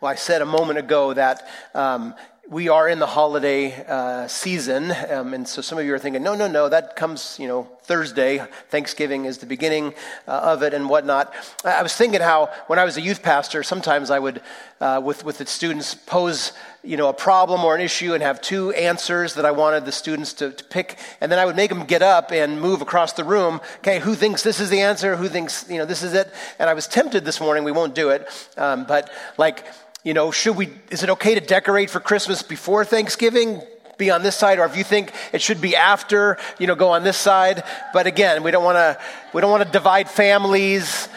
Well, I said a moment ago that um, we are in the holiday uh, season, um, and so some of you are thinking, no, no, no, that comes, you know, Thursday. Thanksgiving is the beginning uh, of it and whatnot. I was thinking how when I was a youth pastor, sometimes I would, uh, with with the students, pose, you know, a problem or an issue and have two answers that I wanted the students to, to pick, and then I would make them get up and move across the room. Okay, who thinks this is the answer? Who thinks, you know, this is it? And I was tempted this morning. We won't do it, um, but like you know, should we, is it okay to decorate for Christmas before Thanksgiving? Be on this side, or if you think it should be after, you know, go on this side. But again, we don't want to, we don't want to divide families.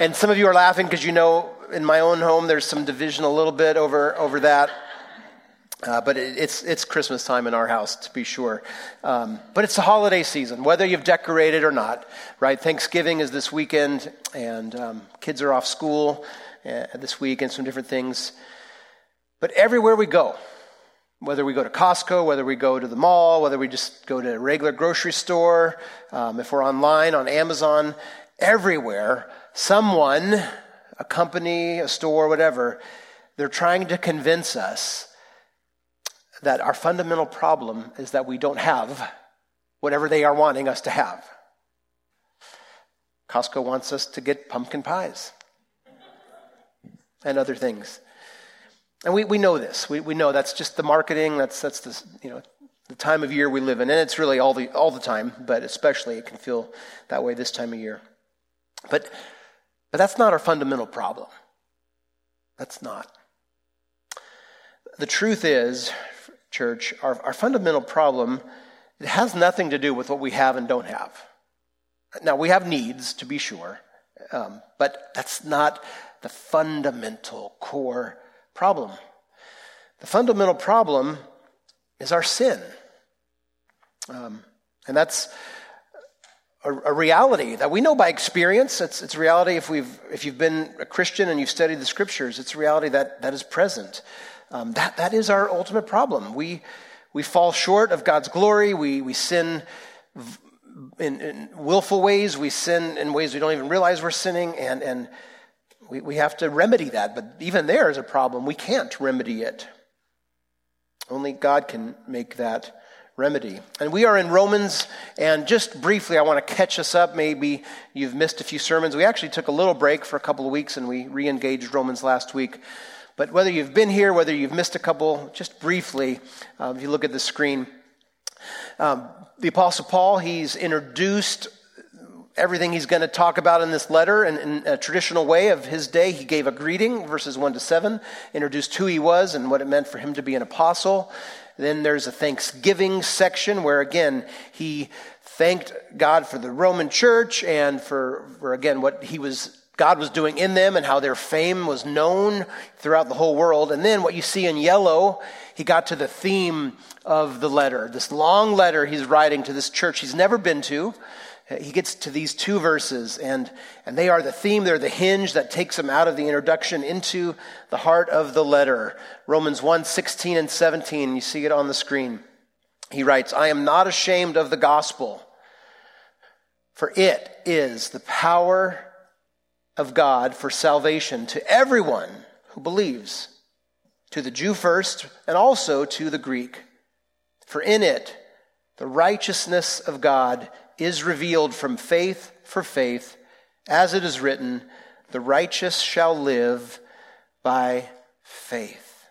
And some of you are laughing because you know, in my own home, there's some division a little bit over over that. Uh, but it, it's it's Christmas time in our house, to be sure. Um, but it's the holiday season, whether you've decorated or not, right? Thanksgiving is this weekend, and um, kids are off school uh, this week and some different things. But everywhere we go, whether we go to Costco, whether we go to the mall, whether we just go to a regular grocery store, um, if we're online on Amazon, everywhere, someone, a company, a store, whatever, they're trying to convince us that our fundamental problem is that we don't have whatever they are wanting us to have. Costco wants us to get pumpkin pies and other things. And we, we know this. We, we know that's just the marketing. That's, that's the, you know, the time of year we live in. And it's really all the, all the time, but especially it can feel that way this time of year. But, but that's not our fundamental problem. That's not. The truth is, church, our, our fundamental problem, it has nothing to do with what we have and don't have. Now, we have needs, to be sure, um, but that's not the fundamental core problem. The fundamental problem is our sin. Um, and that's a, a, reality that we know by experience. It's, it's reality if, we've, if you've been a Christian and you've studied the scriptures, it's a reality that, that is present. Um, that, that is our ultimate problem. We, we fall short of God's glory. We, we sin in, in willful ways. We sin in ways we don't even realize we're sinning. And, and we, we have to remedy that, but even there is a problem. We can't remedy it. Only God can make that remedy. And we are in Romans, and just briefly, I want to catch us up. Maybe you've missed a few sermons. We actually took a little break for a couple of weeks, and we re engaged Romans last week. But whether you've been here, whether you've missed a couple, just briefly, uh, if you look at the screen, um, the Apostle Paul, he's introduced everything he's going to talk about in this letter in, in, a traditional way of his day. He gave a greeting, verses 1 to 7, introduced who he was and what it meant for him to be an apostle. Then there's a thanksgiving section where, again, he thanked God for the Roman church and for, for again, what he was. God was doing in them and how their fame was known throughout the whole world. And then what you see in yellow, he got to the theme of the letter, this long letter he's writing to this church he's never been to he gets to these two verses, and, and they are the theme, they're the hinge that takes him out of the introduction into the heart of the letter. Romans 1 16 and 17, you see it on the screen. He writes, I am not ashamed of the gospel, for it is the power of God for salvation to everyone who believes, to the Jew first, and also to the Greek. For in it, the righteousness of God is revealed from faith for faith, as it is written, the righteous shall live by faith.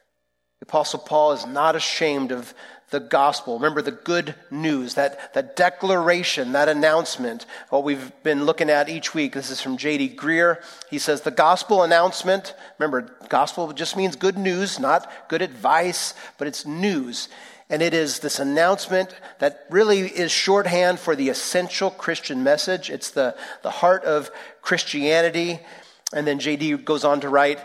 The Apostle Paul is not ashamed of the gospel. Remember the good news, that, that declaration, that announcement, what we've been looking at each week. This is from J.D. Greear. He says the gospel announcement, remember, gospel just means good news, not good advice, but it's news. And it is this announcement that really is shorthand for the essential Christian message. It's the, the heart of Christianity. And then JD goes on to write,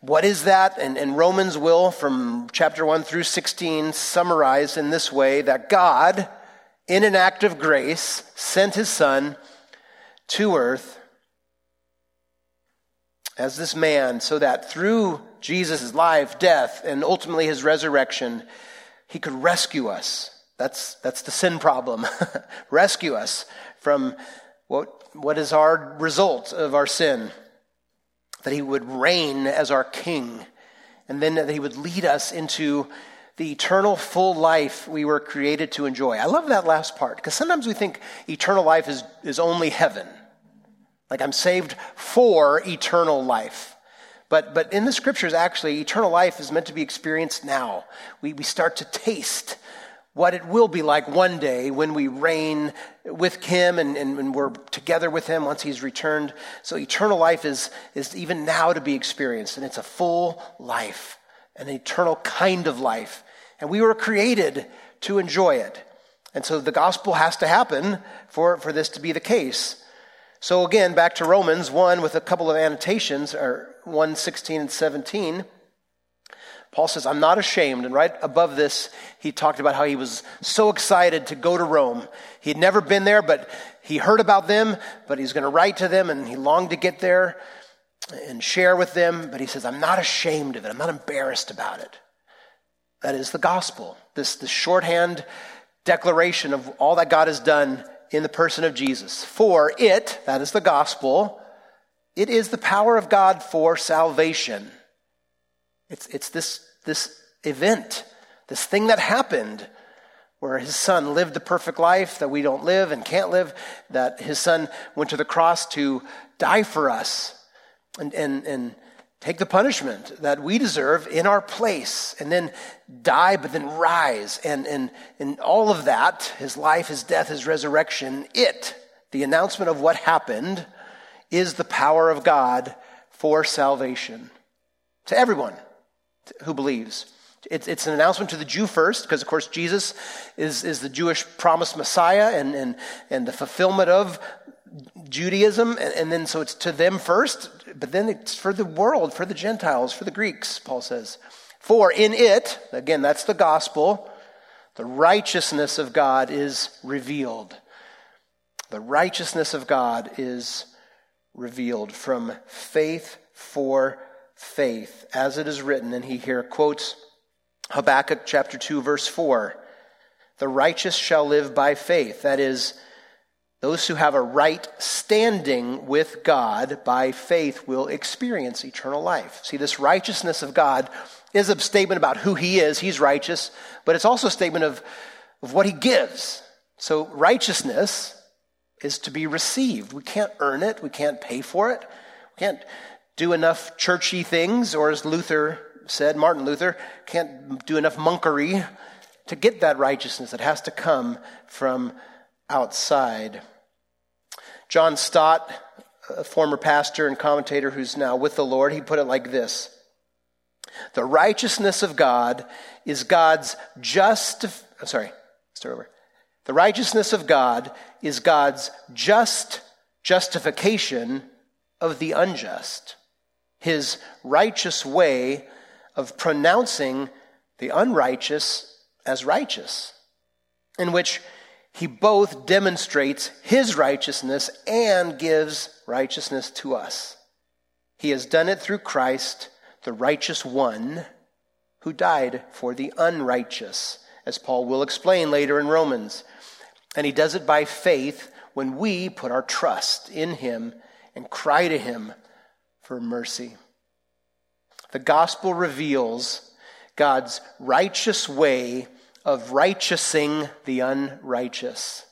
what is that? And, and Romans will, from chapter 1 through 16, summarize in this way that God, in an act of grace, sent his Son to earth as this man so that through Jesus' life, death, and ultimately his resurrection, he could rescue us. That's, that's the sin problem. rescue us from what, what is our result of our sin. That he would reign as our king, and then that he would lead us into the eternal full life we were created to enjoy. I love that last part because sometimes we think eternal life is, is only heaven. Like I'm saved for eternal life. But, but in the scriptures, actually, eternal life is meant to be experienced now. We, we start to taste what it will be like one day when we reign with Him and, and, and, we're together with Him once He's returned. So eternal life is, is even now to be experienced, and it's a full life, an eternal kind of life. And we were created to enjoy it. And so the gospel has to happen for, for this to be the case. So again, back to Romans 1 with a couple of annotations, or 1 16 and 17. Paul says, I'm not ashamed. And right above this, he talked about how he was so excited to go to Rome. He had never been there, but he heard about them, but he's going to write to them, and he longed to get there and share with them. But he says, I'm not ashamed of it. I'm not embarrassed about it. That is the gospel, this, this shorthand declaration of all that God has done in the person of Jesus. For it, that is the gospel, it is the power of God for salvation. It's, it's this, this event, this thing that happened where his son lived the perfect life that we don't live and can't live, that his son went to the cross to die for us and, and, and take the punishment that we deserve in our place, and then die, but then rise. And, and, and all of that, his life, his death, his resurrection, it, the announcement of what happened, is the power of God for salvation to everyone who believes. It's, it's an announcement to the Jew first, because of course Jesus is, is the Jewish promised Messiah and, and, and the fulfillment of Judaism, and, and, then so it's to them first, but then it's for the world, for the Gentiles, for the Greeks, Paul says. For in it, again, that's the gospel, the righteousness of God is revealed. The righteousness of God is revealed from faith for faith, as it is written. And he here quotes Habakkuk chapter 2, verse 4. The righteous shall live by faith. That is, those who have a right standing with God by faith will experience eternal life. See, this righteousness of God is a statement about who He is. He's righteous, but it's also a statement of, of what He gives. So, righteousness is to be received. We can't earn it, we can't pay for it, we can't do enough churchy things, or as Luther said, Martin Luther, can't do enough monkery to get that righteousness. It has to come from outside. John Stott, a former pastor and commentator who's now with the Lord, he put it like this The righteousness of God is God's just, I'm sorry, start over. The righteousness of God is God's just justification of the unjust, his righteous way of pronouncing the unrighteous as righteous, in which he both demonstrates his righteousness and gives righteousness to us. He has done it through Christ, the righteous one, who died for the unrighteous, as Paul will explain later in Romans. And he does it by faith when we put our trust in him and cry to him for mercy. The gospel reveals God's righteous way of righteousing the unrighteous.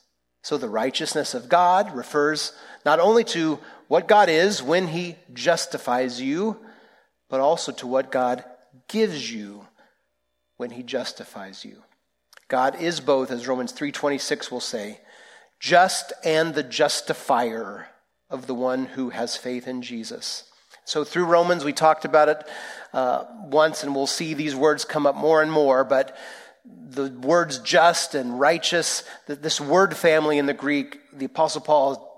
So the righteousness of God refers not only to what God is when he justifies you, but also to what God gives you when he justifies you. God is both, as Romans 3:26 will say, just and the justifier of the one who has faith in Jesus. So through Romans, we talked about it uh, once, and we'll see these words come up more and more, but the words just and righteous, this word family in the Greek, the Apostle Paul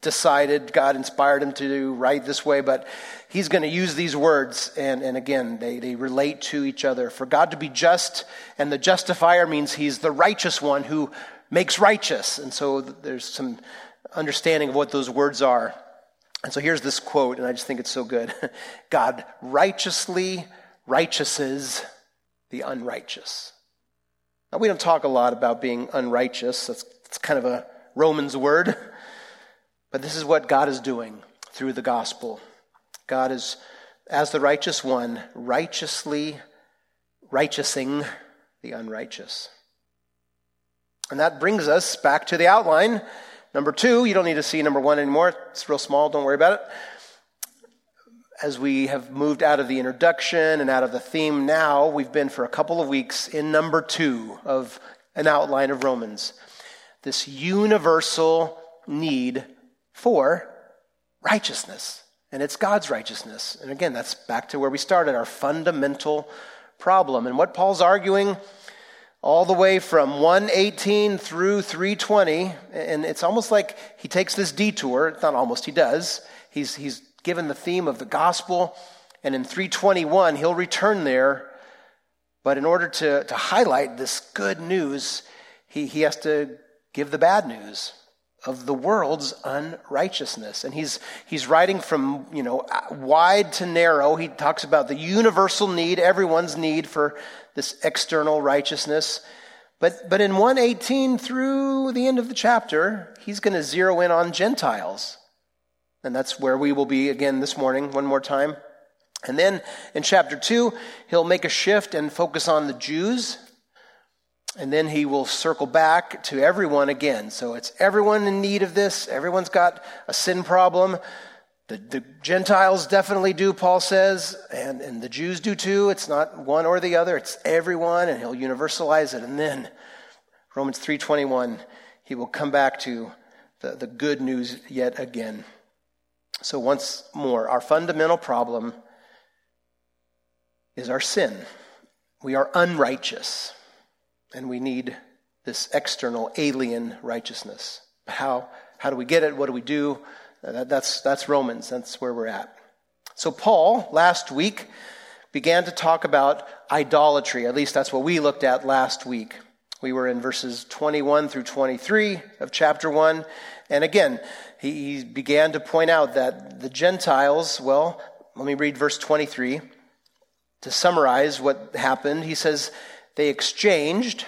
decided, God inspired him to write this way, but he's going to use these words, and, and again, they, they relate to each other. For God to be just, and the justifier means he's the righteous one who makes righteous. And so there's some understanding of what those words are. And so here's this quote, and I just think it's so good God righteously righteouses the unrighteous. Now, we don't talk a lot about being unrighteous. That's, that's kind of a Romans word. But this is what God is doing through the gospel. God is, as the righteous one, righteously righteousing the unrighteous. And that brings us back to the outline. Number two, you don't need to see number one anymore. It's real small, don't worry about it. As we have moved out of the introduction and out of the theme now, we've been for a couple of weeks in number two of an outline of Romans. This universal need for righteousness. And it's God's righteousness. And again, that's back to where we started, our fundamental problem. And what Paul's arguing all the way from 118 through 320, and it's almost like he takes this detour, not almost, he does. He's, he's given the theme of the gospel, and in 321, he'll return there. But in order to, to highlight this good news, he, he has to give the bad news of the world's unrighteousness. And he's, he's writing from, you know, wide to narrow. He talks about the universal need, everyone's need for this external righteousness. But, but in 118 through the end of the chapter, he's going to zero in on Gentiles. And that's where we will be again this morning, one more time. And then in chapter 2, he'll make a shift and focus on the Jews and then he will circle back to everyone again. So it's everyone in need of this. Everyone's got a sin problem. The, the, Gentiles definitely do, Paul says, and, and the Jews do too. It's not one or the other, it's everyone, and he'll universalize it. And then Romans 3.21, he will come back to the, the good news yet again. So once more, our fundamental problem is our sin. We are unrighteous. And we need this external alien righteousness. How, how do we get it? What do we do? Uh, that's, that's Romans. That's where we're at. So, Paul, last week, began to talk about idolatry. At least that's what we looked at last week. We were in verses 21 through 23 of chapter 1. And again, he began to point out that the Gentiles, well, let me read verse 23 to summarize what happened. He says, they exchanged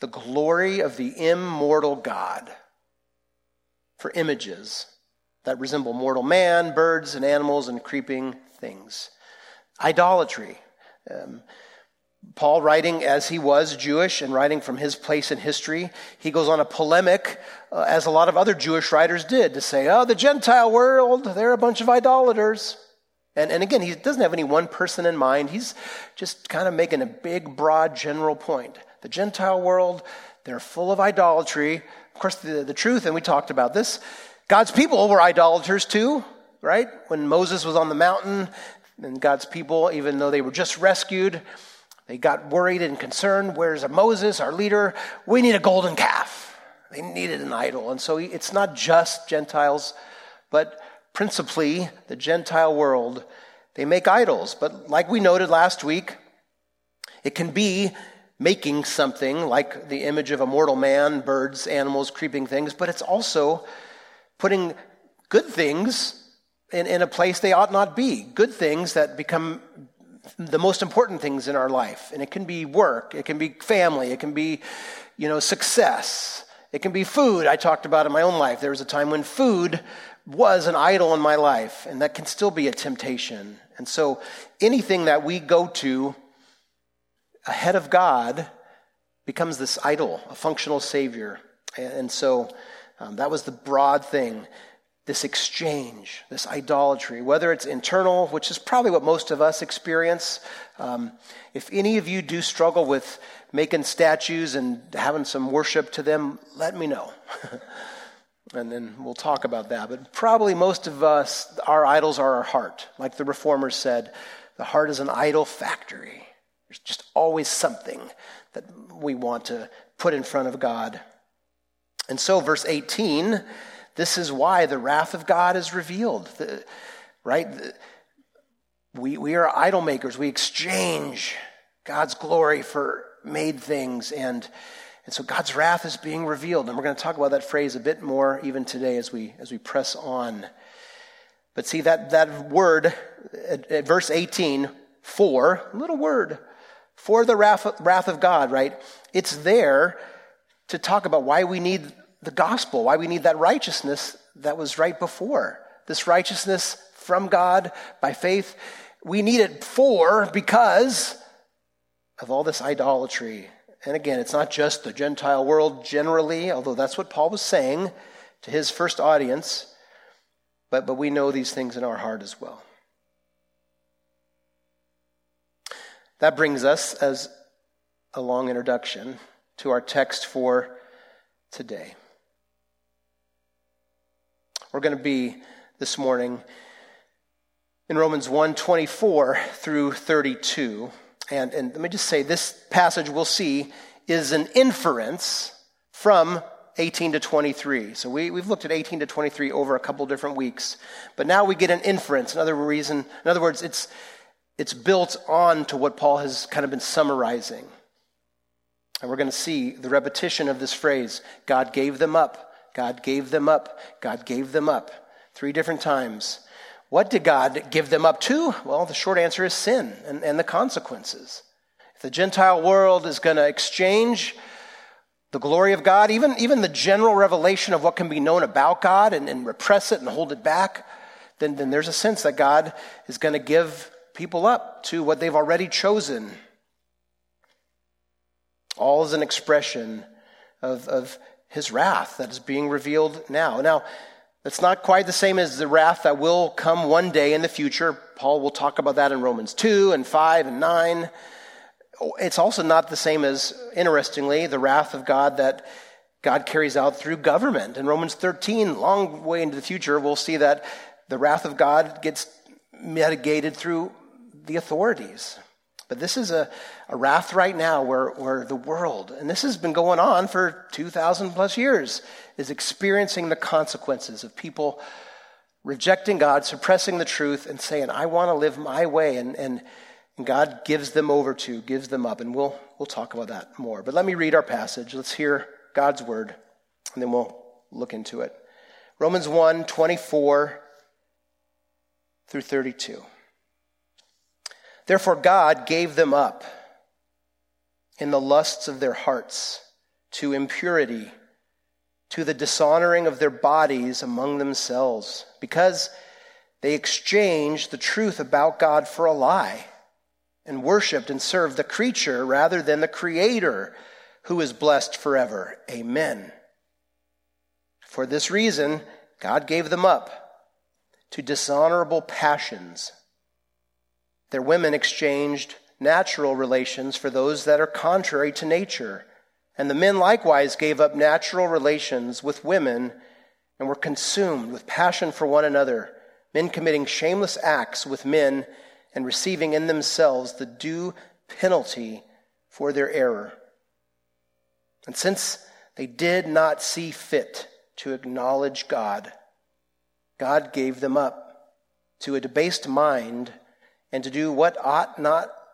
the glory of the immortal God for images that resemble mortal man, birds, and animals, and creeping things. Idolatry. Um, Paul, writing as he was Jewish and writing from his place in history, he goes on a polemic, uh, as a lot of other Jewish writers did, to say, oh, the Gentile world, they're a bunch of idolaters. And, and again, he doesn't have any one person in mind. He's just kind of making a big, broad, general point. The Gentile world, they're full of idolatry. Of course, the, the truth, and we talked about this, God's people were idolaters too, right? When Moses was on the mountain, and God's people, even though they were just rescued, they got worried and concerned. Where's a Moses, our leader? We need a golden calf. They needed an idol. And so it's not just Gentiles, but principally the Gentile world, they make idols. But like we noted last week, it can be making something like the image of a mortal man, birds, animals, creeping things, but it's also putting good things in, in a place they ought not be. Good things that become the most important things in our life. And it can be work, it can be family, it can be, you know, success. It can be food. I talked about in my own life. There was a time when food was an idol in my life, and that can still be a temptation. And so anything that we go to ahead of God becomes this idol, a functional savior. And so um, that was the broad thing this exchange, this idolatry, whether it's internal, which is probably what most of us experience. Um, if any of you do struggle with making statues and having some worship to them, let me know. and then we'll talk about that. But probably most of us, our idols are our heart. Like the reformers said, the heart is an idol factory. There's just always something that we want to put in front of God. And so, verse 18, this is why the wrath of God is revealed. The, right? The, we, we are idol makers. We exchange God's glory for made things. And and so God's wrath is being revealed. And we're going to talk about that phrase a bit more even today as we, as we press on. But see, that, that word at, at verse 18, for, little word, for the wrath, wrath of God, right? It's there to talk about why we need the gospel, why we need that righteousness that was right before. This righteousness from God by faith. We need it for because of all this idolatry. And again, it's not just the Gentile world generally, although that's what Paul was saying to his first audience, but, but we know these things in our heart as well. That brings us, as a long introduction, to our text for today. We're going to be this morning in Romans 1 24 through 32. And, and let me just say this passage we'll see is an inference from 18 to 23. So we, we've looked at 18 to 23 over a couple different weeks. But now we get an inference. Another reason, in other words, it's, it's built on to what Paul has kind of been summarizing. And we're going to see the repetition of this phrase God gave them up, God gave them up, God gave them up. Three different times. What did God give them up to? Well, the short answer is sin and, and the consequences. If the Gentile world is going to exchange the glory of God, even, even the general revelation of what can be known about God and, and repress it and hold it back, then, then there's a sense that God is going to give people up to what they've already chosen. All is an expression of, of his wrath that is being revealed now. Now, it's not quite the same as the wrath that will come one day in the future. Paul will talk about that in Romans 2 and 5 and 9. It's also not the same as, interestingly, the wrath of God that God carries out through government. In Romans 13, long way into the future, we'll see that the wrath of God gets mitigated through the authorities. But this is a, a wrath right now where, where the world, and this has been going on for 2,000 plus years, is experiencing the consequences of people rejecting God, suppressing the truth, and saying, I want to live my way. And, and, and God gives them over to, gives them up. And we'll, we'll talk about that more. But let me read our passage. Let's hear God's word, and then we'll look into it. Romans 1 24 through 32. Therefore, God gave them up in the lusts of their hearts to impurity, to the dishonoring of their bodies among themselves, because they exchanged the truth about God for a lie and worshiped and served the creature rather than the Creator, who is blessed forever. Amen. For this reason, God gave them up to dishonorable passions. Their women exchanged natural relations for those that are contrary to nature. And the men likewise gave up natural relations with women and were consumed with passion for one another, men committing shameless acts with men and receiving in themselves the due penalty for their error. And since they did not see fit to acknowledge God, God gave them up to a debased mind and to do what ought not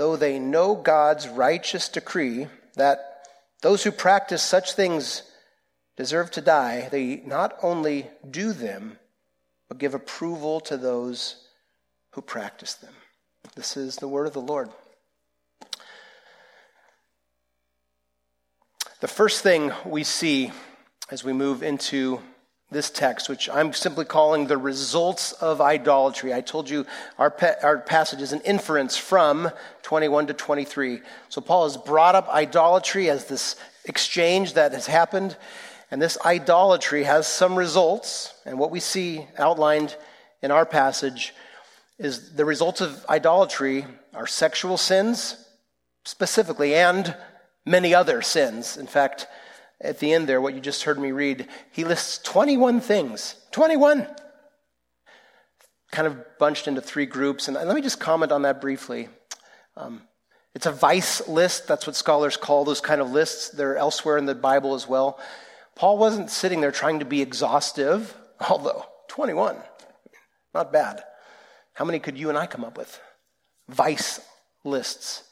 though they know God's righteous decree that those who practice such things deserve to die, they not only do them, but give approval to those who practice them. This is the word of the Lord. The first thing we see as we move into this text, which I'm simply calling the results of idolatry. I told you our, our passage is an inference from 21 to 23. So Paul has brought up idolatry as this exchange that has happened, and this idolatry has some results. And what we see outlined in our passage is the results of idolatry are sexual sins, specifically, and many other sins. In fact, at the end there, what you just heard me read, he lists 21 things. 21! Kind of bunched into three groups. And let me just comment on that briefly. Um, it's a vice list. That's what scholars call those kind of lists. They're elsewhere in the Bible as well. Paul wasn't sitting there trying to be exhaustive, although 21. Not bad. How many could you and I come up with? Vice lists.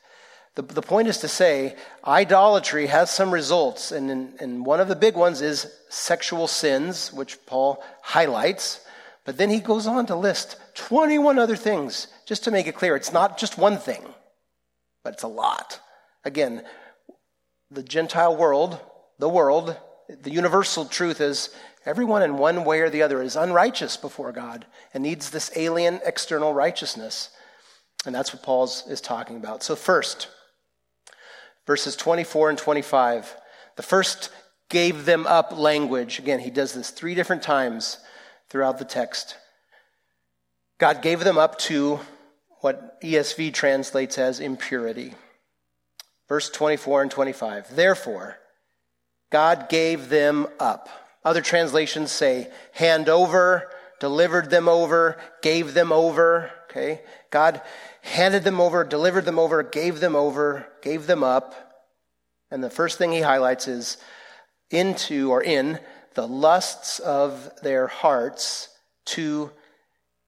The, the point is to say idolatry has some results, and, in, and one of the big ones is sexual sins, which Paul highlights. But then he goes on to list 21 other things, just to make it clear it's not just one thing, but it's a lot. Again, the Gentile world, the world, the universal truth is everyone in one way or the other is unrighteous before God and needs this alien external righteousness. And that's what Paul is talking about. So, first, verses 24 and 25. The first gave them up language. Again, he does this three different times throughout the text. God gave them up to what ESV translates as impurity. Verse 24 and 25. Therefore, God gave them up. Other translations say hand over, delivered them over, gave them over. Okay? God handed them over, delivered them over, gave them over, gave them up. And the first thing he highlights is into or in the lusts of their hearts to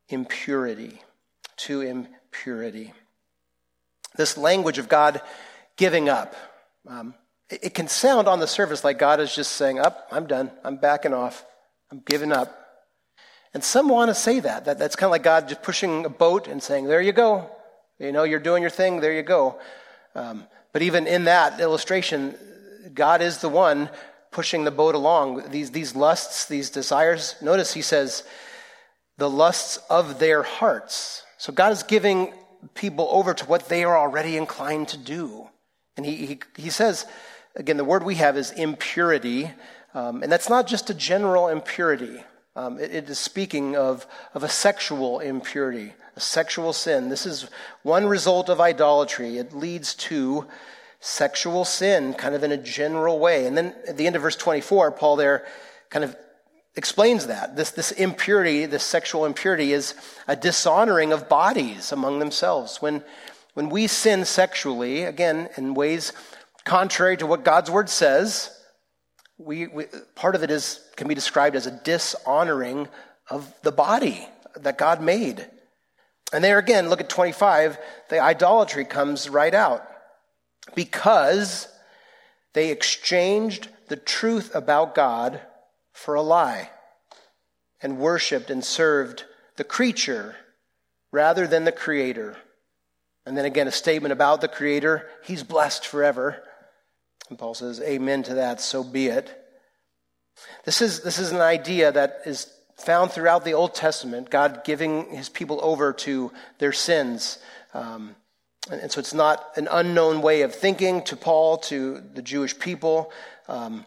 impurity. To impurity. This language of God giving up. Um, it, it, can sound on the surface like God is just saying, Up, I'm done. I'm backing off. I'm giving up. And some want to say that. that that's kind of like God just pushing a boat and saying, There you go. You know, you're doing your thing. There you go. Um, but even in that illustration, God is the one pushing the boat along. These, these lusts, these desires. Notice he says, the lusts of their hearts. So God is giving people over to what they are already inclined to do. And he, he, he says, again, the word we have is impurity. Um, and that's not just a general impurity. Um, it, it is speaking of, of a sexual impurity, a sexual sin. This is one result of idolatry. It leads to sexual sin, kind of in a general way. And then at the end of verse 24, Paul there kind of explains that. This, this impurity, this sexual impurity, is a dishonoring of bodies among themselves. When, when we sin sexually, again, in ways contrary to what God's word says, we, we, part of it is, can be described as a dishonoring of the body that God made. And there again, look at 25, the idolatry comes right out. Because they exchanged the truth about God for a lie and worshiped and served the creature rather than the creator. And then again, a statement about the creator he's blessed forever. And Paul says, Amen to that, so be it. This is, this is an idea that is found throughout the Old Testament, God giving his people over to their sins. Um, and, and, so it's not an unknown way of thinking to Paul, to the Jewish people. Um,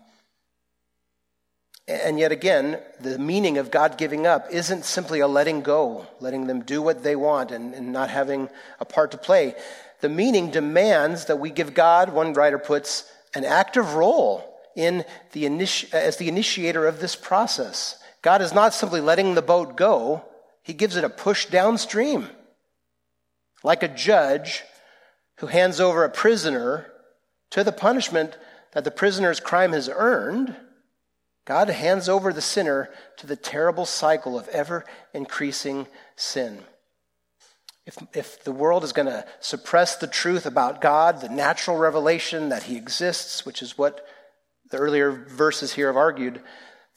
and yet again, the meaning of God giving up isn't simply a letting go, letting them do what they want and, and not having a part to play. The meaning demands that we give God, one writer puts, an active role in the initi- as the initiator of this process. God is not simply letting the boat go, He gives it a push downstream. Like a judge who hands over a prisoner to the punishment that the prisoner's crime has earned God hands over the sinner to the terrible cycle of ever increasing sin. If, if the world is going to suppress the truth about God, the natural revelation that He exists, which is what the earlier verses here have argued,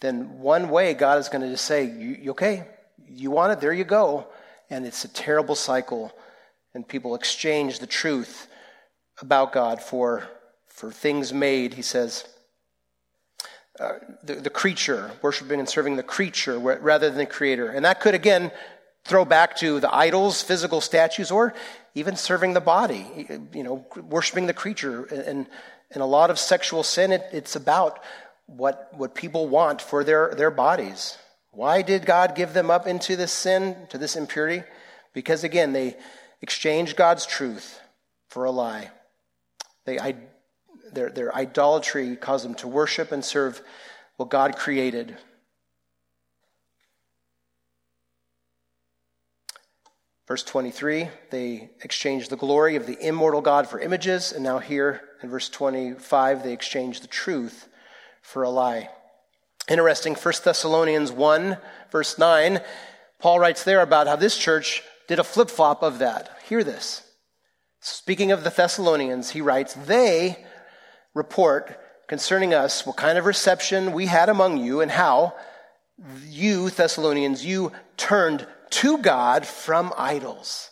then one way God is going to just say, you, okay, you want it, there you go. And it's a terrible cycle, and people exchange the truth about God for, for things made, he says, uh, the, the creature, worshiping and serving the creature rather than the creator. And that could, again, throw back to the idols, physical statues, or even serving the body, you know, worshiping the creature. And, and a lot of sexual sin, it, it's about what, what people want for their, their bodies. Why did God give them up into this sin, to this impurity? Because, again, they exchanged God's truth for a lie. They their, their idolatry caused them to worship and serve what God created. Verse 23, they exchanged the glory of the immortal God for images, and now here in verse 25, they exchanged the truth for a lie. Interesting, 1 Thessalonians 1, verse 9, Paul writes there about how this church did a flip flop of that. Hear this. Speaking of the Thessalonians, he writes, They report concerning us what kind of reception we had among you and how you, Thessalonians, you turned to God from idols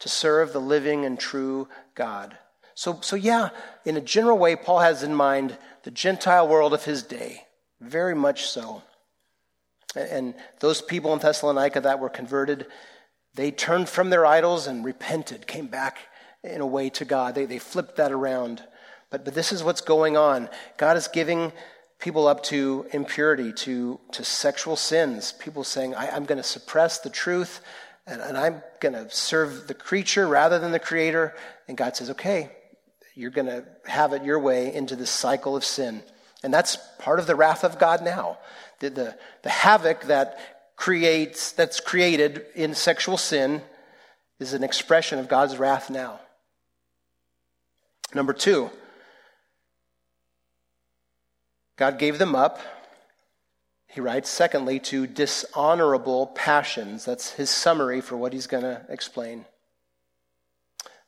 to serve the living and true God. So, so yeah, in a general way, Paul has in mind the Gentile world of his day. Very much so. And those people in Thessalonica that were converted, they turned from their idols and repented, came back in a way to God. They, they flipped that around. But, but this is what's going on. God is giving people up to impurity, to, to sexual sins. People saying, I, am going to suppress the truth and, and I'm going to serve the creature rather than the creator. And God says, okay, you're going to have it your way into this cycle of sin. And that's part of the wrath of God now. The, the, the havoc that creates, that's created in sexual sin is an expression of God's wrath now. Number two, God gave them up. He writes, secondly, to dishonorable passions. That's his summary for what he's going to explain.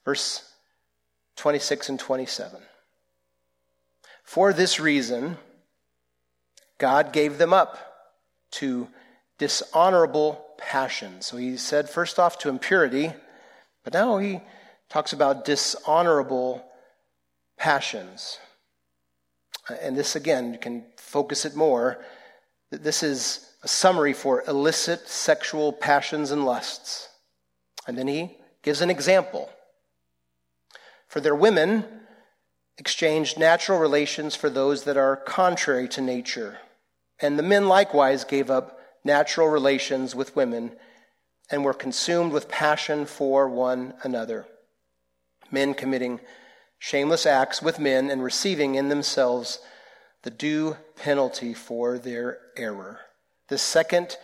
Verse 26 and 27. For this reason, God gave them up to dishonorable passions. So he said, first off, to impurity, but now he talks about dishonorable passions. Uh, and this, again, you can focus it more. This is a summary for illicit sexual passions and lusts. And then he gives an example. For their women exchanged natural relations for those that are contrary to nature. And the men likewise gave up natural relations with women and were consumed with passion for one another. Men committing shameless acts with men and receiving in themselves the due penalty for their error. The second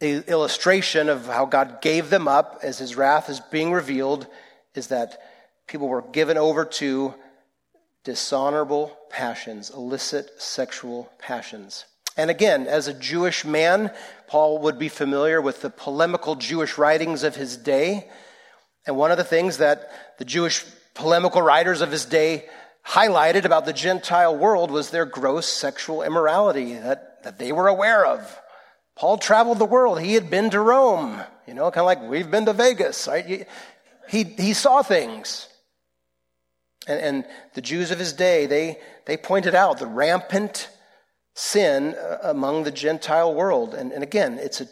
illustration of how God gave them up as his wrath is being revealed is that people were given over to dishonorable passions, illicit sexual passions. And again, as a Jewish man, Paul would be familiar with the polemical Jewish writings of his day. And one of the things that the Jewish polemical writers of his day highlighted about the Gentile world was their gross sexual immorality that, that they were aware of. Paul traveled the world. He had been to Rome, you know, kind of like we've been to Vegas, right? He, he saw things. And, and the Jews of his day, they, they pointed out the rampant sin uh, among the Gentile world. And, and again, it's a,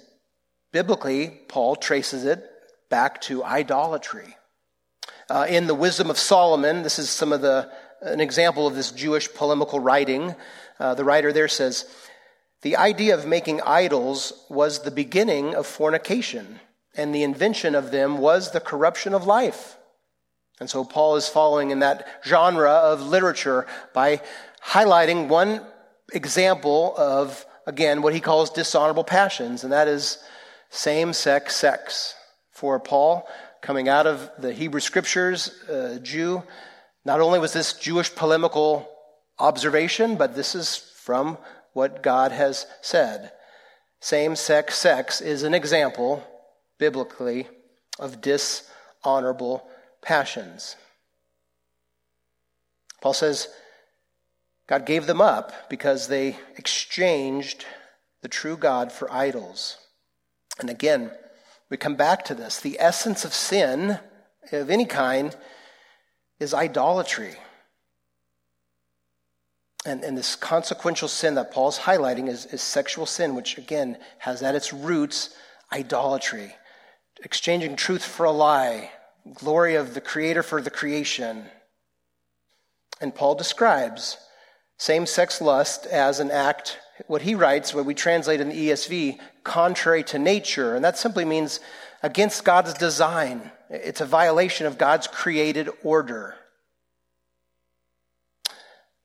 biblically, Paul traces it back to idolatry. Uh, in the Wisdom of Solomon, this is some of the an example of this Jewish polemical writing. Uh, the writer there says, "The idea of making idols was the beginning of fornication, and the invention of them was the corruption of life." And so Paul is following in that genre of literature by highlighting one example of, again, what he calls dishonorable passions, and that is same sex sex. For Paul, coming out of the Hebrew scriptures, uh, Jew, not only was this Jewish polemical observation, but this is from what God has said. Same sex sex is an example, biblically, of dishonorable passions. Paul says God gave them up because they exchanged the true God for idols. And again, we come back to this. The essence of sin of any kind is idolatry. And, and this consequential sin that Paul's highlighting is, is sexual sin, which again has at its roots idolatry, exchanging truth for a lie, glory of the Creator for the creation. And Paul describes same sex lust as an act, what he writes, what we translate in the ESV, contrary to nature. And that simply means against God's design. It's a violation of God's created order.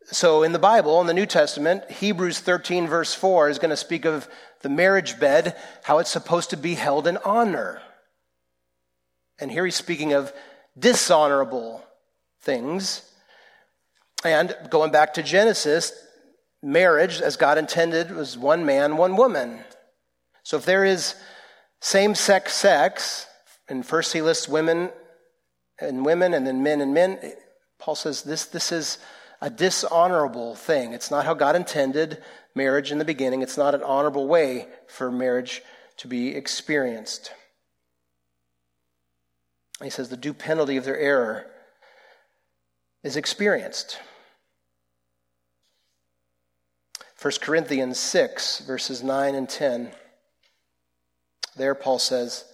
So in the Bible, in the New Testament, Hebrews 13, verse 4 is going to speak of the marriage bed, how it's supposed to be held in honor. And here he's speaking of dishonorable things. And going back to Genesis, marriage, as God intended, was one man, one woman. So if there is same sex sex, and first he lists women and women and then men and men, Paul says this, this is a dishonorable thing. It's not how God intended marriage in the beginning. It's not an honorable way for marriage to be experienced. He says the due penalty of their error is experienced. 1 Corinthians 6, verses 9 and 10. There, Paul says,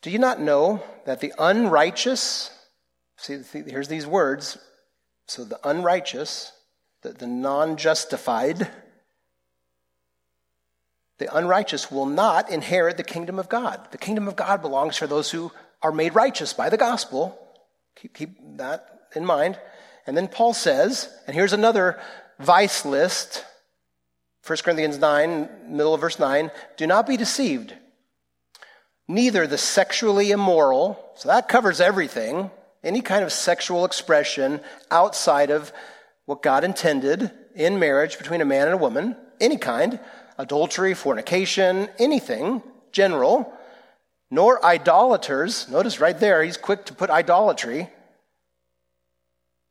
Do you not know that the unrighteous, see, here's these words. So the unrighteous, the, the non justified, the unrighteous will not inherit the kingdom of God. The kingdom of God belongs for those who are made righteous by the gospel. Keep, keep that in mind. And then Paul says, and here's another vice list 1 Corinthians 9, middle of verse 9, do not be deceived. Neither the sexually immoral, so that covers everything, any kind of sexual expression outside of what God intended in marriage between a man and a woman, any kind, adultery, fornication, anything general, nor idolaters. Notice right there, he's quick to put idolatry.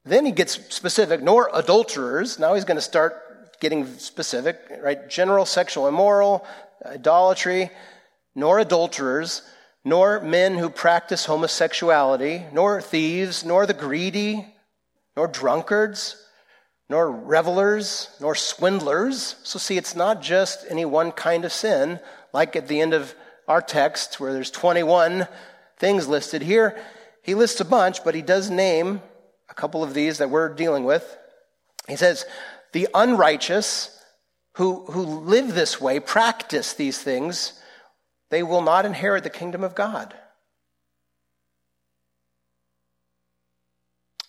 Then he gets specific, nor adulterers. Now he's going to start getting specific, right? General sexual immoral, idolatry, nor adulterers, nor men who practice homosexuality, nor thieves, nor the greedy, nor drunkards, nor revelers, nor swindlers. So, see, it's not just any one kind of sin, like at the end of our text where there's 21 things listed. Here, he lists a bunch, but he does name a couple of these that we're dealing with. He says, the unrighteous who, who live this way, practice these things, they will not inherit the kingdom of God.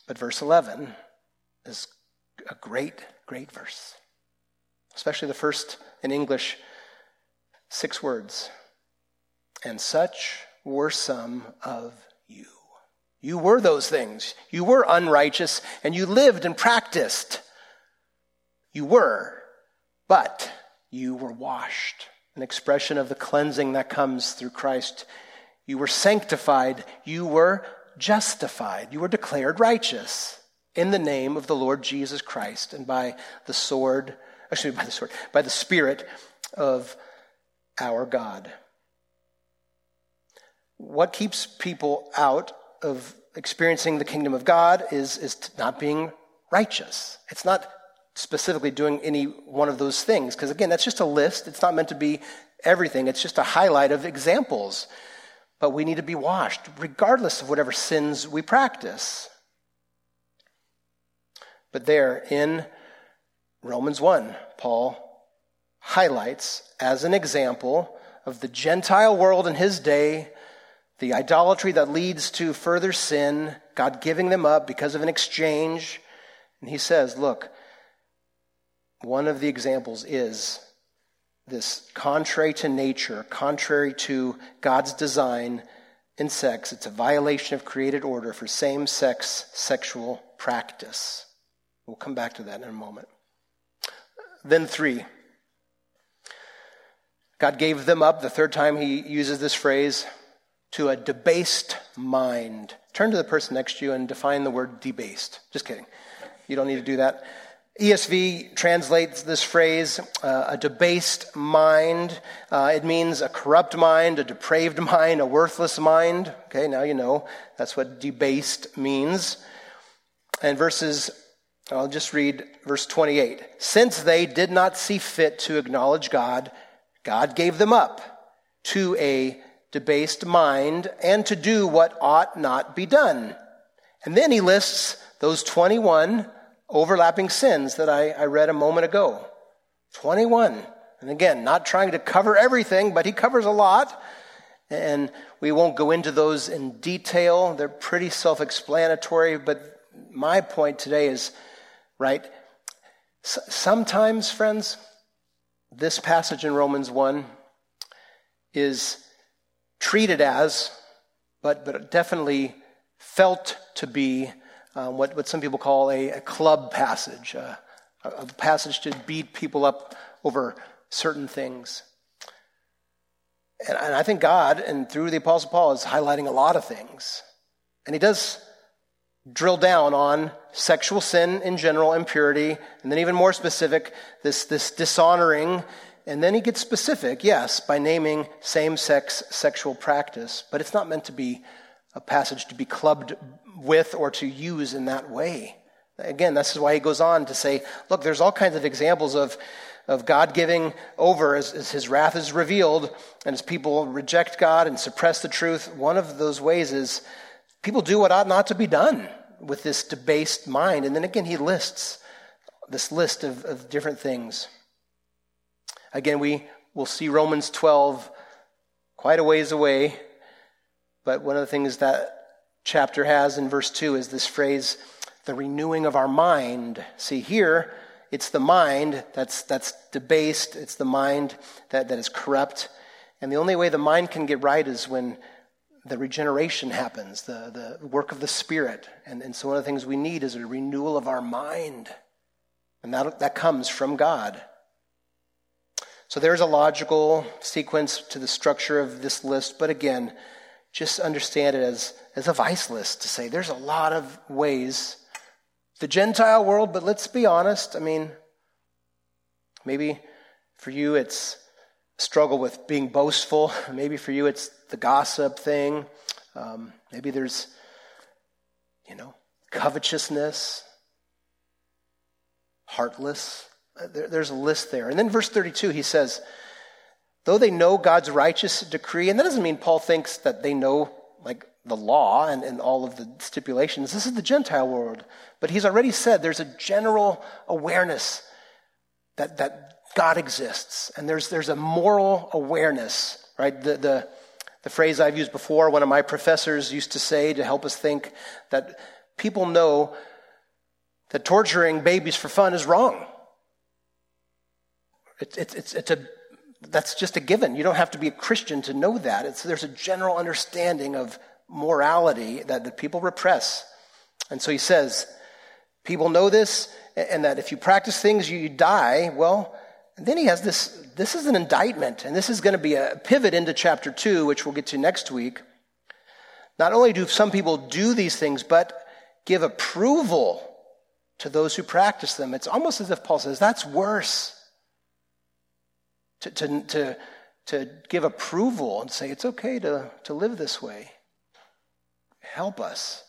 But verse 11 is a great, great verse, especially the first in English six words. And such were some of you. Were those things. You were unrighteous and you lived and practiced. You were, but you were washed. An expression of the cleansing that comes through Christ. You were sanctified. You were justified. You were declared righteous in the name of the Lord Jesus Christ and by the sword, actually, by the sword, by the Spirit of our God. What keeps people out of experiencing the kingdom of God is, is not being righteous. It's not specifically doing any one of those things, because again, that's just a list. It's not meant to be everything, it's just a highlight of examples. But we need to be washed, regardless of whatever sins we practice. But there in Romans 1, Paul highlights as an example of the Gentile world in his day the idolatry that leads to further sin, God giving them up because of an exchange. And he says, look, one of the examples is this contrary to nature, contrary to God's design in sex. It's a violation of created order for same sex sexual practice. We'll come back to that in a moment. Then, three. God gave them up. The third time he uses this phrase, to a debased mind. Turn to the person next to you and define the word debased. Just kidding. You don't need to do that. ESV translates this phrase uh, a debased mind. Uh, it means a corrupt mind, a depraved mind, a worthless mind. Okay, now you know that's what debased means. And verses, I'll just read verse 28. Since they did not see fit to acknowledge God, God gave them up to a debased mind, and to do what ought not be done. And then he lists those 21 overlapping sins that I, I read a moment ago. 21. And again, not trying to cover everything, but he covers a lot. And we won't go into those in detail. They're pretty self explanatory. But my point today is right, sometimes, friends, this passage in Romans 1 is treated as, but, but definitely felt to be uh, what, what some people call a, a club passage, a passage to beat people up over certain things. And, and I think God, and through the Apostle Paul, is highlighting a lot of things. And he does drill down on sexual sin in general, impurity, and then even more specific, this, this dishonoring. And then he gets specific, yes, by naming same sex sexual practice. But it's not meant to be a passage to be clubbed with or to use in that way. Again, this is why he goes on to say, look, there's all kinds of examples of, of God giving over as, as his wrath is revealed and as people reject God and suppress the truth. One of those ways is people do what ought not to be done with this debased mind. And then again, he lists this list of, of different things. Again, we will see Romans 12 quite a ways away. But one of the things that chapter has in verse 2 is this phrase, the renewing of our mind. See, here, it's the mind that's, that's debased, it's the mind that, that is corrupt. And the only way the mind can get right is when the regeneration happens, the, the work of the Spirit. And, and so one of the things we need is a renewal of our mind. And that, that comes from God. So there's a logical sequence to the structure of this list, but again, just understand it as, as a vice list to say there's a lot of ways the Gentile world, but let's be honest. I mean, maybe for you it's struggle with being boastful. Maybe for you it's the gossip thing. Um, maybe there's, you know, covetousness, heartless. There, there's a list there. And then verse 32, he says, though they know God's righteous decree, and that doesn't mean Paul thinks that they know like the law and, and all of the stipulations. This is the Gentile world. But he's already said there's a general awareness that, that God exists. And there's, there's a moral awareness, right? The, the, the phrase I've used before, one of my professors used to say to help us think that people know that torturing babies for fun is wrong. It's, it's, it's, it's a that's just a given. You don't have to be a Christian to know that. It's, there's a general understanding of morality that, people repress. And so he says, people know this, and that if you practice things, you, you die. Well, and then he has this this is an indictment, and this is going to be a pivot into chapter 2, which we'll get to next week. Not only do some people do these things, but give approval to those who practice them. It's almost as if Paul says, that's worse to, to, to, to give approval and say it's okay to, to live this way. Help us.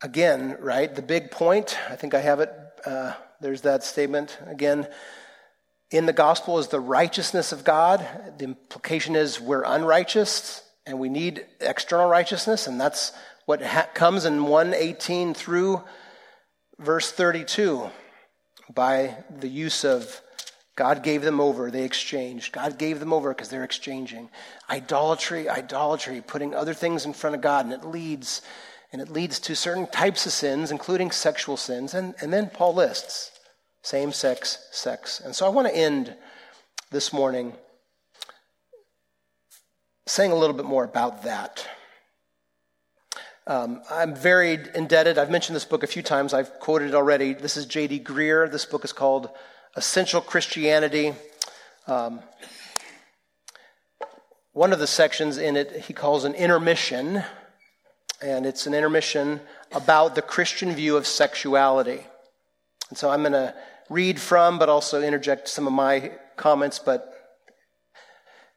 Again, right, the big point, I think I have it, uh, there's that statement. Again, in the gospel is the righteousness of God. The implication is we're unrighteous and we need external righteousness, and that's what ha- comes in 118 through verse 32 by the use of God gave them over, they exchanged. God gave them over because they're exchanging. Idolatry, idolatry, putting other things in front of God, and it leads and it leads to certain types of sins, including sexual sins. And, and then Paul lists same sex, sex. And so I want to end this morning saying a little bit more about that. Um, I'm very indebted. I've mentioned this book a few times. I've quoted it already. This is J.D. Greear. This book is called Essential Christianity. Um, one of the sections in it he calls an intermission, and it's an intermission about the Christian view of sexuality. And so I'm going to read from, but also interject some of my comments. But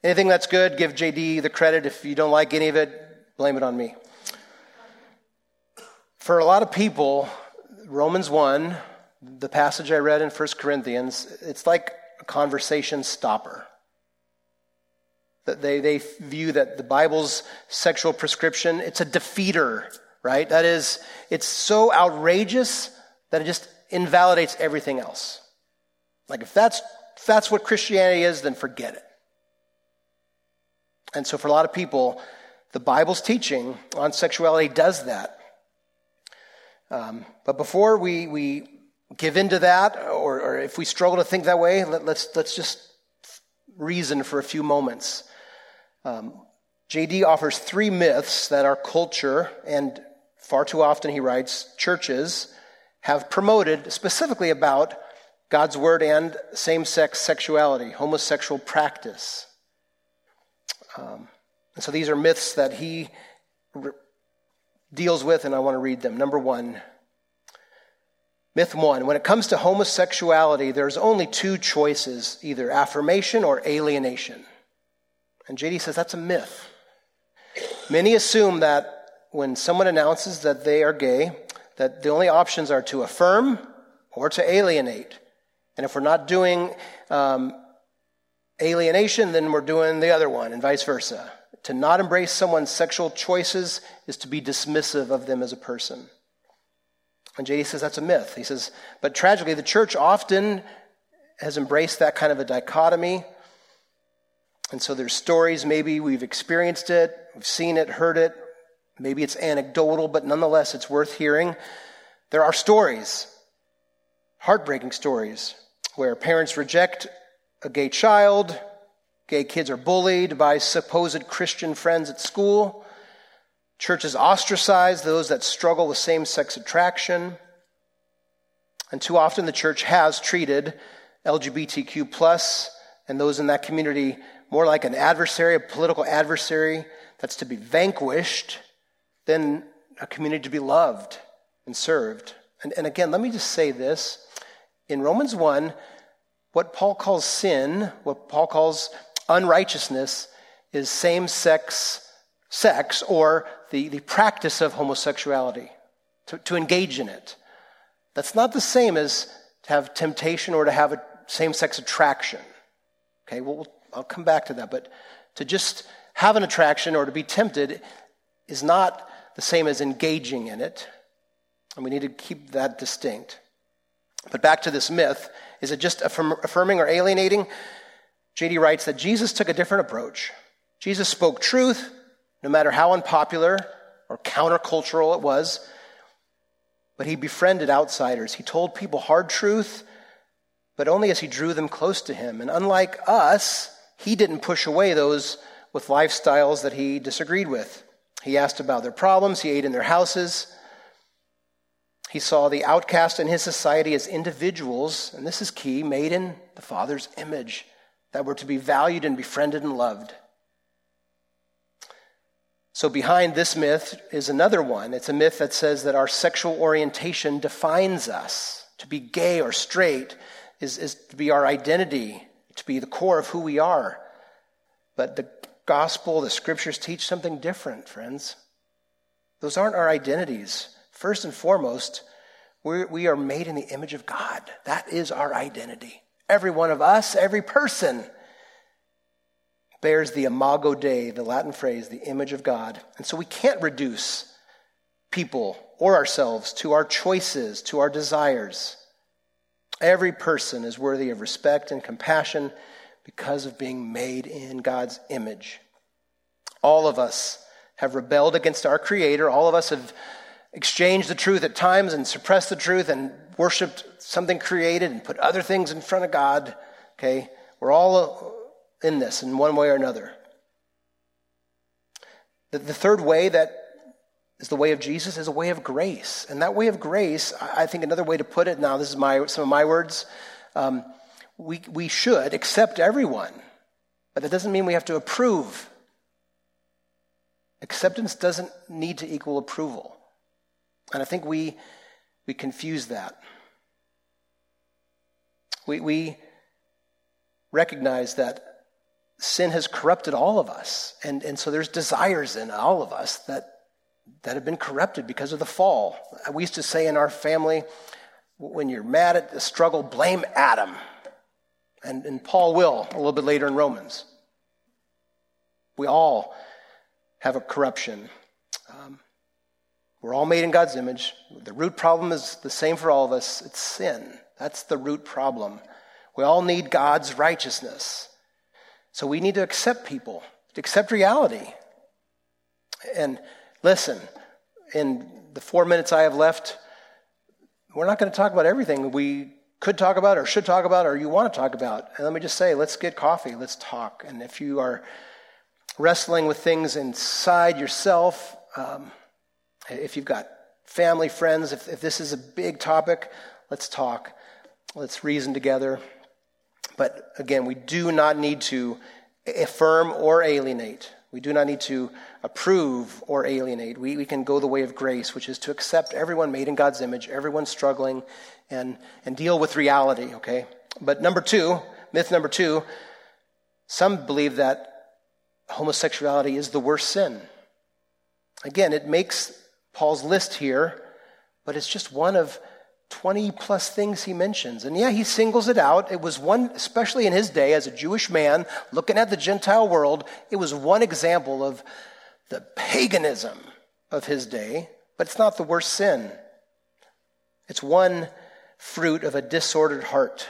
anything that's good, give JD the credit. If you don't like any of it, blame it on me. For a lot of people, Romans 1, the passage I read in 1 Corinthians, it's like a conversation stopper. That they, they view that the Bible's sexual prescription, it's a defeater, right? That is, it's so outrageous that it just invalidates everything else. Like if that's if that's what Christianity is, then forget it. And so for a lot of people, the Bible's teaching on sexuality does that. Um, but before we, we give into that, or, or if we struggle to think that way, let, us let's, let's just reason for a few moments. Um, JD offers three myths that our culture, and far too often he writes, churches, have promoted specifically about God's word and same sex sexuality, homosexual practice. Um, and so these are myths that he deals with, and I want to read them. Number one, myth one when it comes to homosexuality, there's only two choices either affirmation or alienation. And JD says that's a myth. Many assume that when someone announces that they are gay, that the only options are to affirm or to alienate. And if we're not doing um, alienation, then we're doing the other one, and vice versa. To not embrace someone's sexual choices is to be dismissive of them as a person. And JD says that's a myth. He says, but tragically, the church often has embraced that kind of a dichotomy. And so there's stories, maybe we've experienced it, we've seen it, heard it. Maybe it's anecdotal, but nonetheless, it's worth hearing. There are stories, heartbreaking stories, where parents reject a gay child, gay kids are bullied by supposed Christian friends at school, churches ostracize those that struggle with same sex attraction, and too often the church has treated LGBTQ plus and those in that community more like an adversary, a political adversary that's to be vanquished than a community to be loved and served. And, and again, let me just say this. In Romans 1, what Paul calls sin, what Paul calls unrighteousness, is same sex sex or the, the practice of homosexuality, to, to engage in it. That's not the same as to have temptation or to have a same sex attraction. Okay, well, I'll come back to that. But to just have an attraction or to be tempted is not the same as engaging in it. And we need to keep that distinct. But back to this myth is it just affirm, affirming or alienating? JD writes that Jesus took a different approach. Jesus spoke truth, no matter how unpopular or countercultural it was, but he befriended outsiders. He told people hard truth, but only as he drew them close to him. And unlike us, he didn't push away those with lifestyles that he disagreed with. He asked about their problems, he ate in their houses. He saw the outcast in his society as individuals, and this is key, made in the Father's image, that were to be valued and befriended and loved. So, behind this myth is another one. It's a myth that says that our sexual orientation defines us. To be gay or straight is, is to be our identity, to be the core of who we are. But the gospel, the scriptures teach something different, friends. Those aren't our identities. First and foremost, we're, we are made in the image of God. That is our identity. Every one of us, every person, bears the imago Dei, the Latin phrase, the image of God. And so we can't reduce people or ourselves to our choices, to our desires. Every person is worthy of respect and compassion because of being made in God's image. All of us have rebelled against our Creator. All of us have exchanged the truth at times and suppressed the truth and worshiped something created and put other things in front of God. Okay? We're all in this in one way or another. The, the third way that is the way of Jesus is a way of grace. And that way of grace, I think another way to put it now, this is my, some of my words, um, we, we should accept everyone, but that doesn't mean we have to approve. Acceptance doesn't need to equal approval. And I think we, we confuse that. We, we recognize that sin has corrupted all of us. And, and so there's desires in all of us that, that have been corrupted because of the fall. We used to say in our family, when you're mad at the struggle, blame Adam. And, and Paul will a little bit later in Romans. We all have a corruption. We're all made in God's image. The root problem is the same for all of us it's sin. That's the root problem. We all need God's righteousness. So we need to accept people, to accept reality. And listen, in the four minutes I have left, we're not going to talk about everything we could talk about or should talk about or you want to talk about. And let me just say, let's get coffee, let's talk. And if you are wrestling with things inside yourself, um, if you've got family, friends, if, if this is a big topic, let's talk. Let's reason together. But again, we do not need to affirm or alienate. We do not need to approve or alienate. We, we can go the way of grace, which is to accept everyone made in God's image, everyone struggling, and, and deal with reality, okay? But number two, myth number two, some believe that homosexuality is the worst sin. Again, it makes Paul's list here, but it's just one of 20 plus things he mentions. And yeah, he singles it out. It was one, especially in his day as a Jewish man looking at the Gentile world, it was one example of the paganism of his day, but it's not the worst sin. It's one fruit of a disordered heart.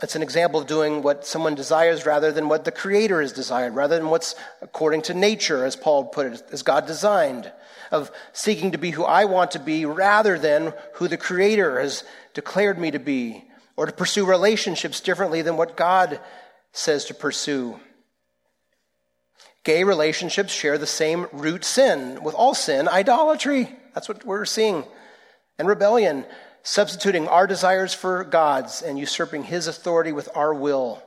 It's an example of doing what someone desires rather than what the Creator has desired, rather than what's according to nature, as Paul put it, as God designed, of seeking to be who I want to be rather than who the Creator has declared me to be, or to pursue relationships differently than what God says to pursue. Gay relationships share the same root sin. With all sin, idolatry. That's what we're seeing. And rebellion substituting our desires for God's and usurping His authority with our will.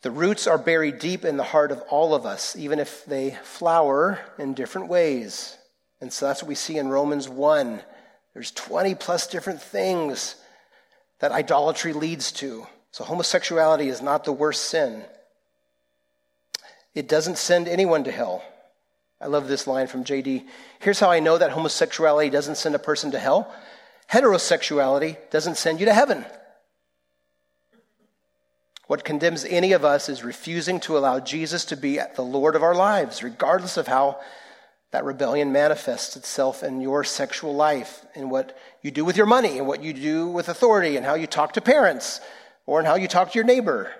The roots are buried deep in the heart of all of us, even if they flower in different ways. And so that's what we see in Romans 1. There's 20 plus different things that idolatry leads to. So homosexuality is not the worst sin. It doesn't send anyone to hell. I love this line from JD. Here's how I know that homosexuality doesn't send a person to hell heterosexuality doesn't send you to heaven. What condemns any of us is refusing to allow Jesus to be the Lord of our lives, regardless of how that rebellion manifests itself in your sexual life, in what you do with your money, and what you do with authority, and how you talk to parents, or in how you talk to your neighbor.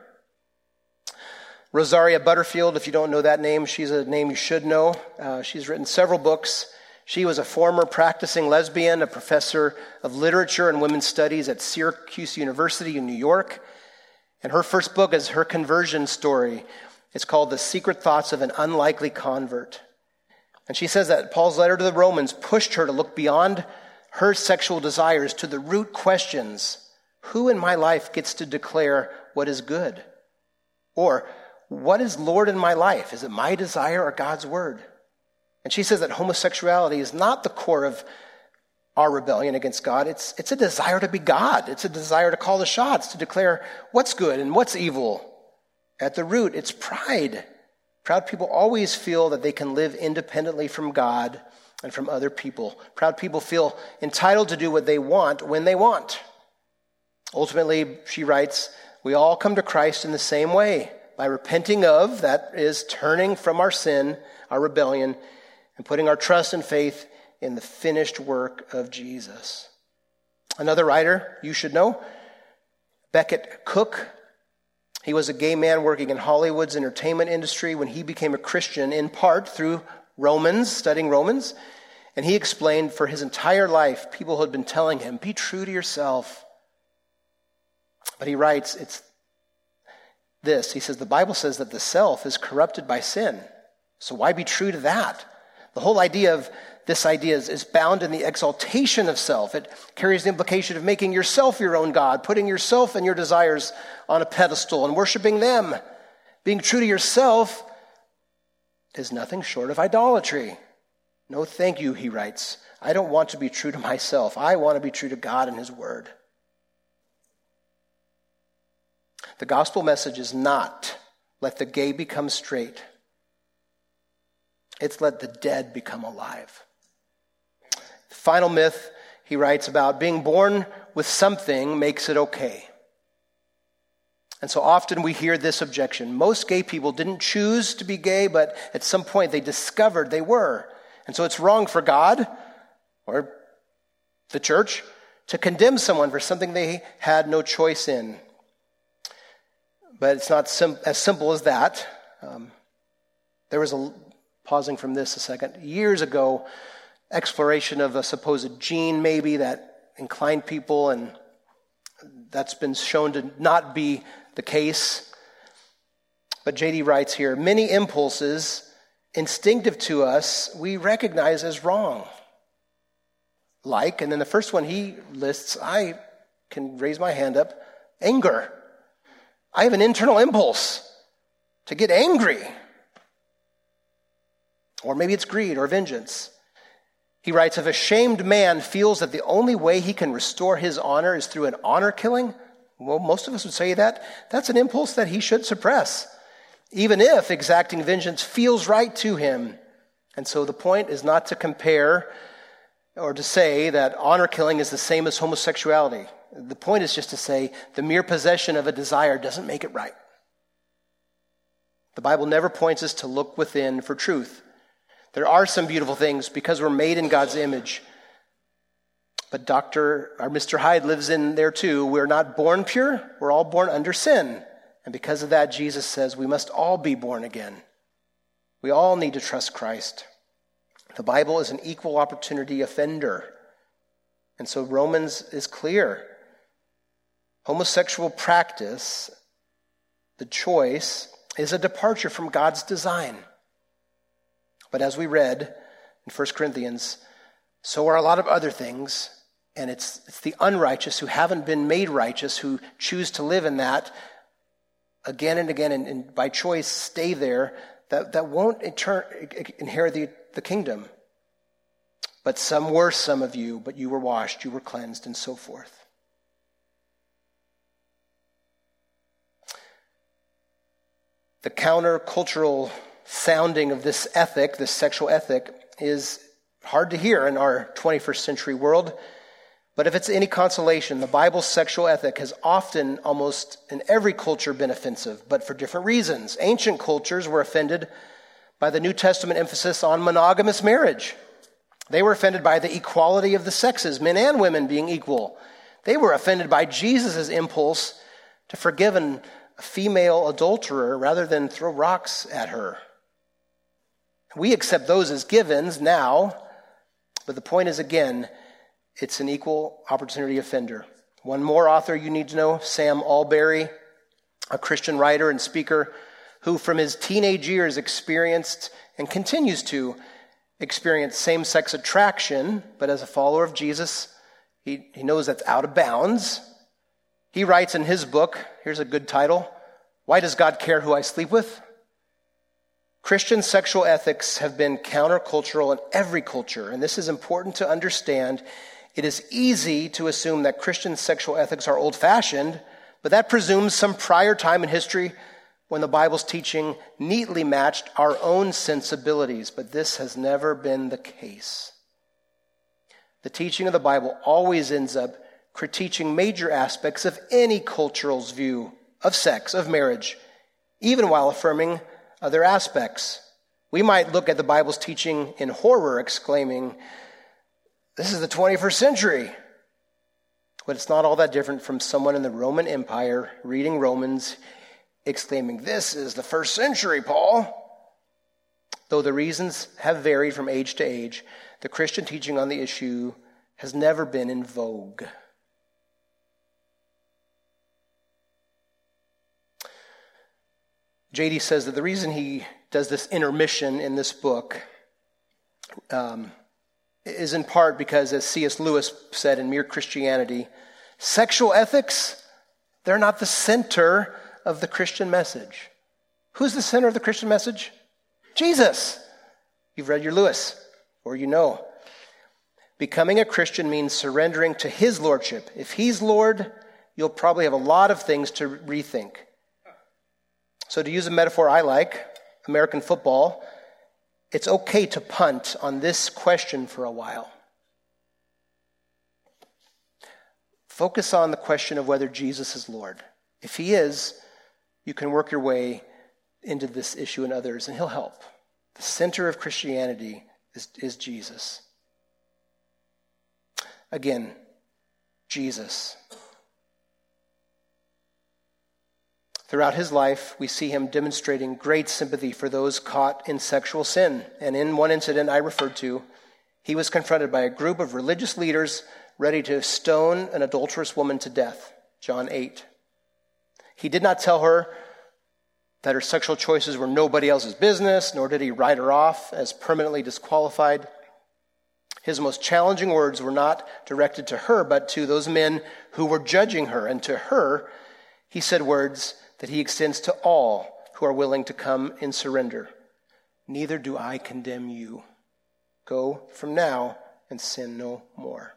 Rosaria Butterfield, if you don't know that name, she's a name you should know. Uh, she's written several books. She was a former practicing lesbian, a professor of literature and women's studies at Syracuse University in New York. And her first book is her conversion story. It's called The Secret Thoughts of an Unlikely Convert. And she says that Paul's letter to the Romans pushed her to look beyond her sexual desires to the root questions Who in my life gets to declare what is good? Or what is Lord in my life? Is it my desire or God's word? And she says that homosexuality is not the core of our rebellion against God. It's, it's a desire to be God. It's a desire to call the shots, to declare what's good and what's evil. At the root, it's pride. Proud people always feel that they can live independently from God and from other people. Proud people feel entitled to do what they want when they want. Ultimately, she writes, we all come to Christ in the same way by repenting of, that is, turning from our sin, our rebellion, and putting our trust and faith in the finished work of Jesus. Another writer you should know, Becket Cook. He was a gay man working in Hollywood's entertainment industry when he became a Christian, in part through Romans, studying Romans. And he explained for his entire life, people had been telling him, be true to yourself. But he writes, it's this. He says, The Bible says that the self is corrupted by sin. So why be true to that? The whole idea of this idea is, is bound in the exaltation of self. It carries the implication of making yourself your own God, putting yourself and your desires on a pedestal and worshiping them. Being true to yourself is nothing short of idolatry. No, thank you, he writes. I don't want to be true to myself. I want to be true to God and His Word. The gospel message is not let the gay become straight, it's let the dead become alive. The final myth he writes about being born with something makes it okay. And so often we hear this objection. Most gay people didn't choose to be gay, but at some point they discovered they were. And so it's wrong for God or the church to condemn someone for something they had no choice in. But it's not sim- as simple as that. Um, there was a, pausing from this a second, years ago, exploration of a supposed gene maybe that inclined people, and that's been shown to not be the case. But JD writes here many impulses instinctive to us we recognize as wrong. like. And then the first one he lists, I can raise my hand up anger. I have an internal impulse to get angry. Or maybe it's greed or vengeance. He writes If a shamed man feels that the only way he can restore his honor is through an honor killing, well, most of us would say that that's an impulse that he should suppress, even if exacting vengeance feels right to him. And so the point is not to compare or to say that honor killing is the same as homosexuality. The point is just to say the mere possession of a desire doesn't make it right. The Bible never points us to look within for truth. There are some beautiful things because we're made in God's image. But Dr. or Mr. Hyde lives in there too. We're not born pure, we're all born under sin. And because of that, Jesus says we must all be born again. We all need to trust Christ. The Bible is an equal opportunity offender. And so Romans is clear. Homosexual practice, the choice, is a departure from God's design. But as we read in 1 Corinthians, so are a lot of other things. And it's, it's the unrighteous who haven't been made righteous who choose to live in that again and again and, and by choice stay there that, that won't inherit the, the kingdom. But some were some of you, but you were washed, you were cleansed, and so forth. The countercultural sounding of this ethic, this sexual ethic, is hard to hear in our 21st century world. But if it's any consolation, the Bible's sexual ethic has often, almost in every culture, been offensive, but for different reasons. Ancient cultures were offended by the New Testament emphasis on monogamous marriage. They were offended by the equality of the sexes, men and women being equal. They were offended by Jesus' impulse to forgive female adulterer rather than throw rocks at her. We accept those as givens now, but the point is again, it's an equal opportunity offender. One more author you need to know Sam Allberry, a Christian writer and speaker who, from his teenage years, experienced and continues to experience same sex attraction, but as a follower of Jesus, he, he knows that's out of bounds. He writes in his book, here's a good title Why Does God Care Who I Sleep With? Christian sexual ethics have been countercultural in every culture, and this is important to understand. It is easy to assume that Christian sexual ethics are old fashioned, but that presumes some prior time in history when the Bible's teaching neatly matched our own sensibilities, but this has never been the case. The teaching of the Bible always ends up critiquing major aspects of any cultural's view of sex, of marriage, even while affirming other aspects. We might look at the Bible's teaching in horror, exclaiming, This is the 21st century. But it's not all that different from someone in the Roman Empire reading Romans, exclaiming, This is the first century, Paul. Though the reasons have varied from age to age, the Christian teaching on the issue has never been in vogue. JD says that the reason he does this intermission in this book um, is in part because, as C.S. Lewis said in Mere Christianity, sexual ethics, they're not the center of the Christian message. Who's the center of the Christian message? Jesus. You've read your Lewis, or you know. Becoming a Christian means surrendering to his lordship. If he's Lord, you'll probably have a lot of things to rethink. So, to use a metaphor I like, American football, it's okay to punt on this question for a while. Focus on the question of whether Jesus is Lord. If he is, you can work your way into this issue and others, and he'll help. The center of Christianity is, is Jesus. Again, Jesus. Throughout his life, we see him demonstrating great sympathy for those caught in sexual sin. And in one incident I referred to, he was confronted by a group of religious leaders ready to stone an adulterous woman to death. John 8. He did not tell her that her sexual choices were nobody else's business, nor did he write her off as permanently disqualified. His most challenging words were not directed to her, but to those men who were judging her. And to her, he said words that he extends to all who are willing to come in surrender. Neither do I condemn you. Go from now and sin no more.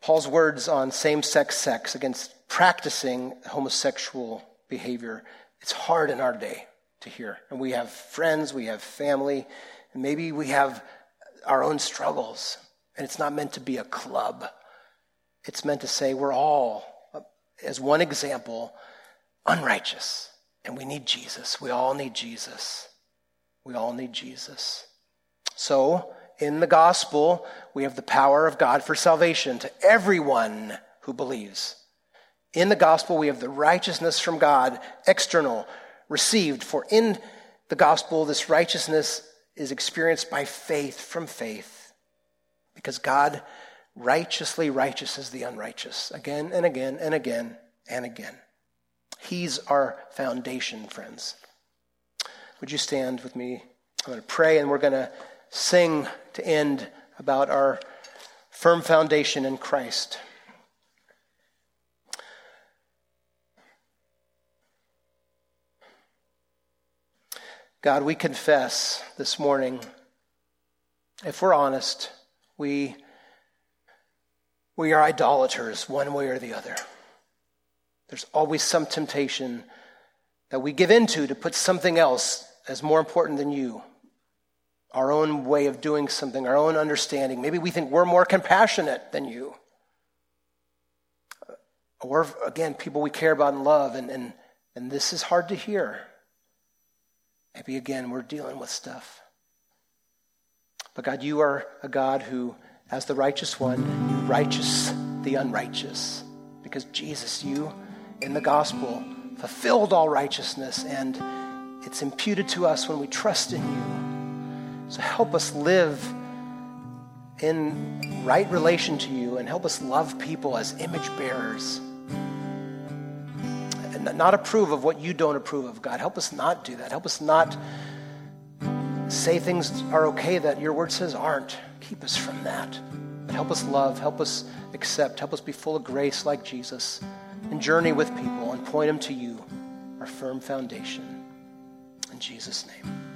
Paul's words on same sex sex against practicing homosexual behavior, it's hard in our day to hear. And we have friends, we have family, and maybe we have our own struggles. And it's not meant to be a club, it's meant to say we're all, as one example, unrighteous. And we need Jesus. We all need Jesus. We all need Jesus. So, in the gospel, we have the power of God for salvation to everyone who believes. In the gospel, we have the righteousness from God, external, received. For in the gospel, this righteousness is experienced by faith from faith. Because God righteously righteouses the unrighteous again and again and again and again. He's our foundation, friends. Would you stand with me? I'm going to pray and we're going to sing to end about our firm foundation in Christ. God, we confess this morning, if we're honest, we, we are idolaters one way or the other. There's always some temptation that we give into to put something else as more important than you our own way of doing something, our own understanding. Maybe we think we're more compassionate than you. Or, again, people we care about and love, and, and, and this is hard to hear. Maybe, again, we're dealing with stuff. But God, you are a God who, as the righteous one, you righteous the unrighteous. Because Jesus, you, in the gospel, fulfilled all righteousness, and it's imputed to us when we trust in you. So help us live in right relation to you and help us love people as image bearers. And not approve of what you don't approve of, God. Help us not do that. Help us not say things are okay that your word says aren't. Keep us from that. But help us love, help us accept, help us be full of grace like Jesus and journey with people and point them to you, our firm foundation. In Jesus' name.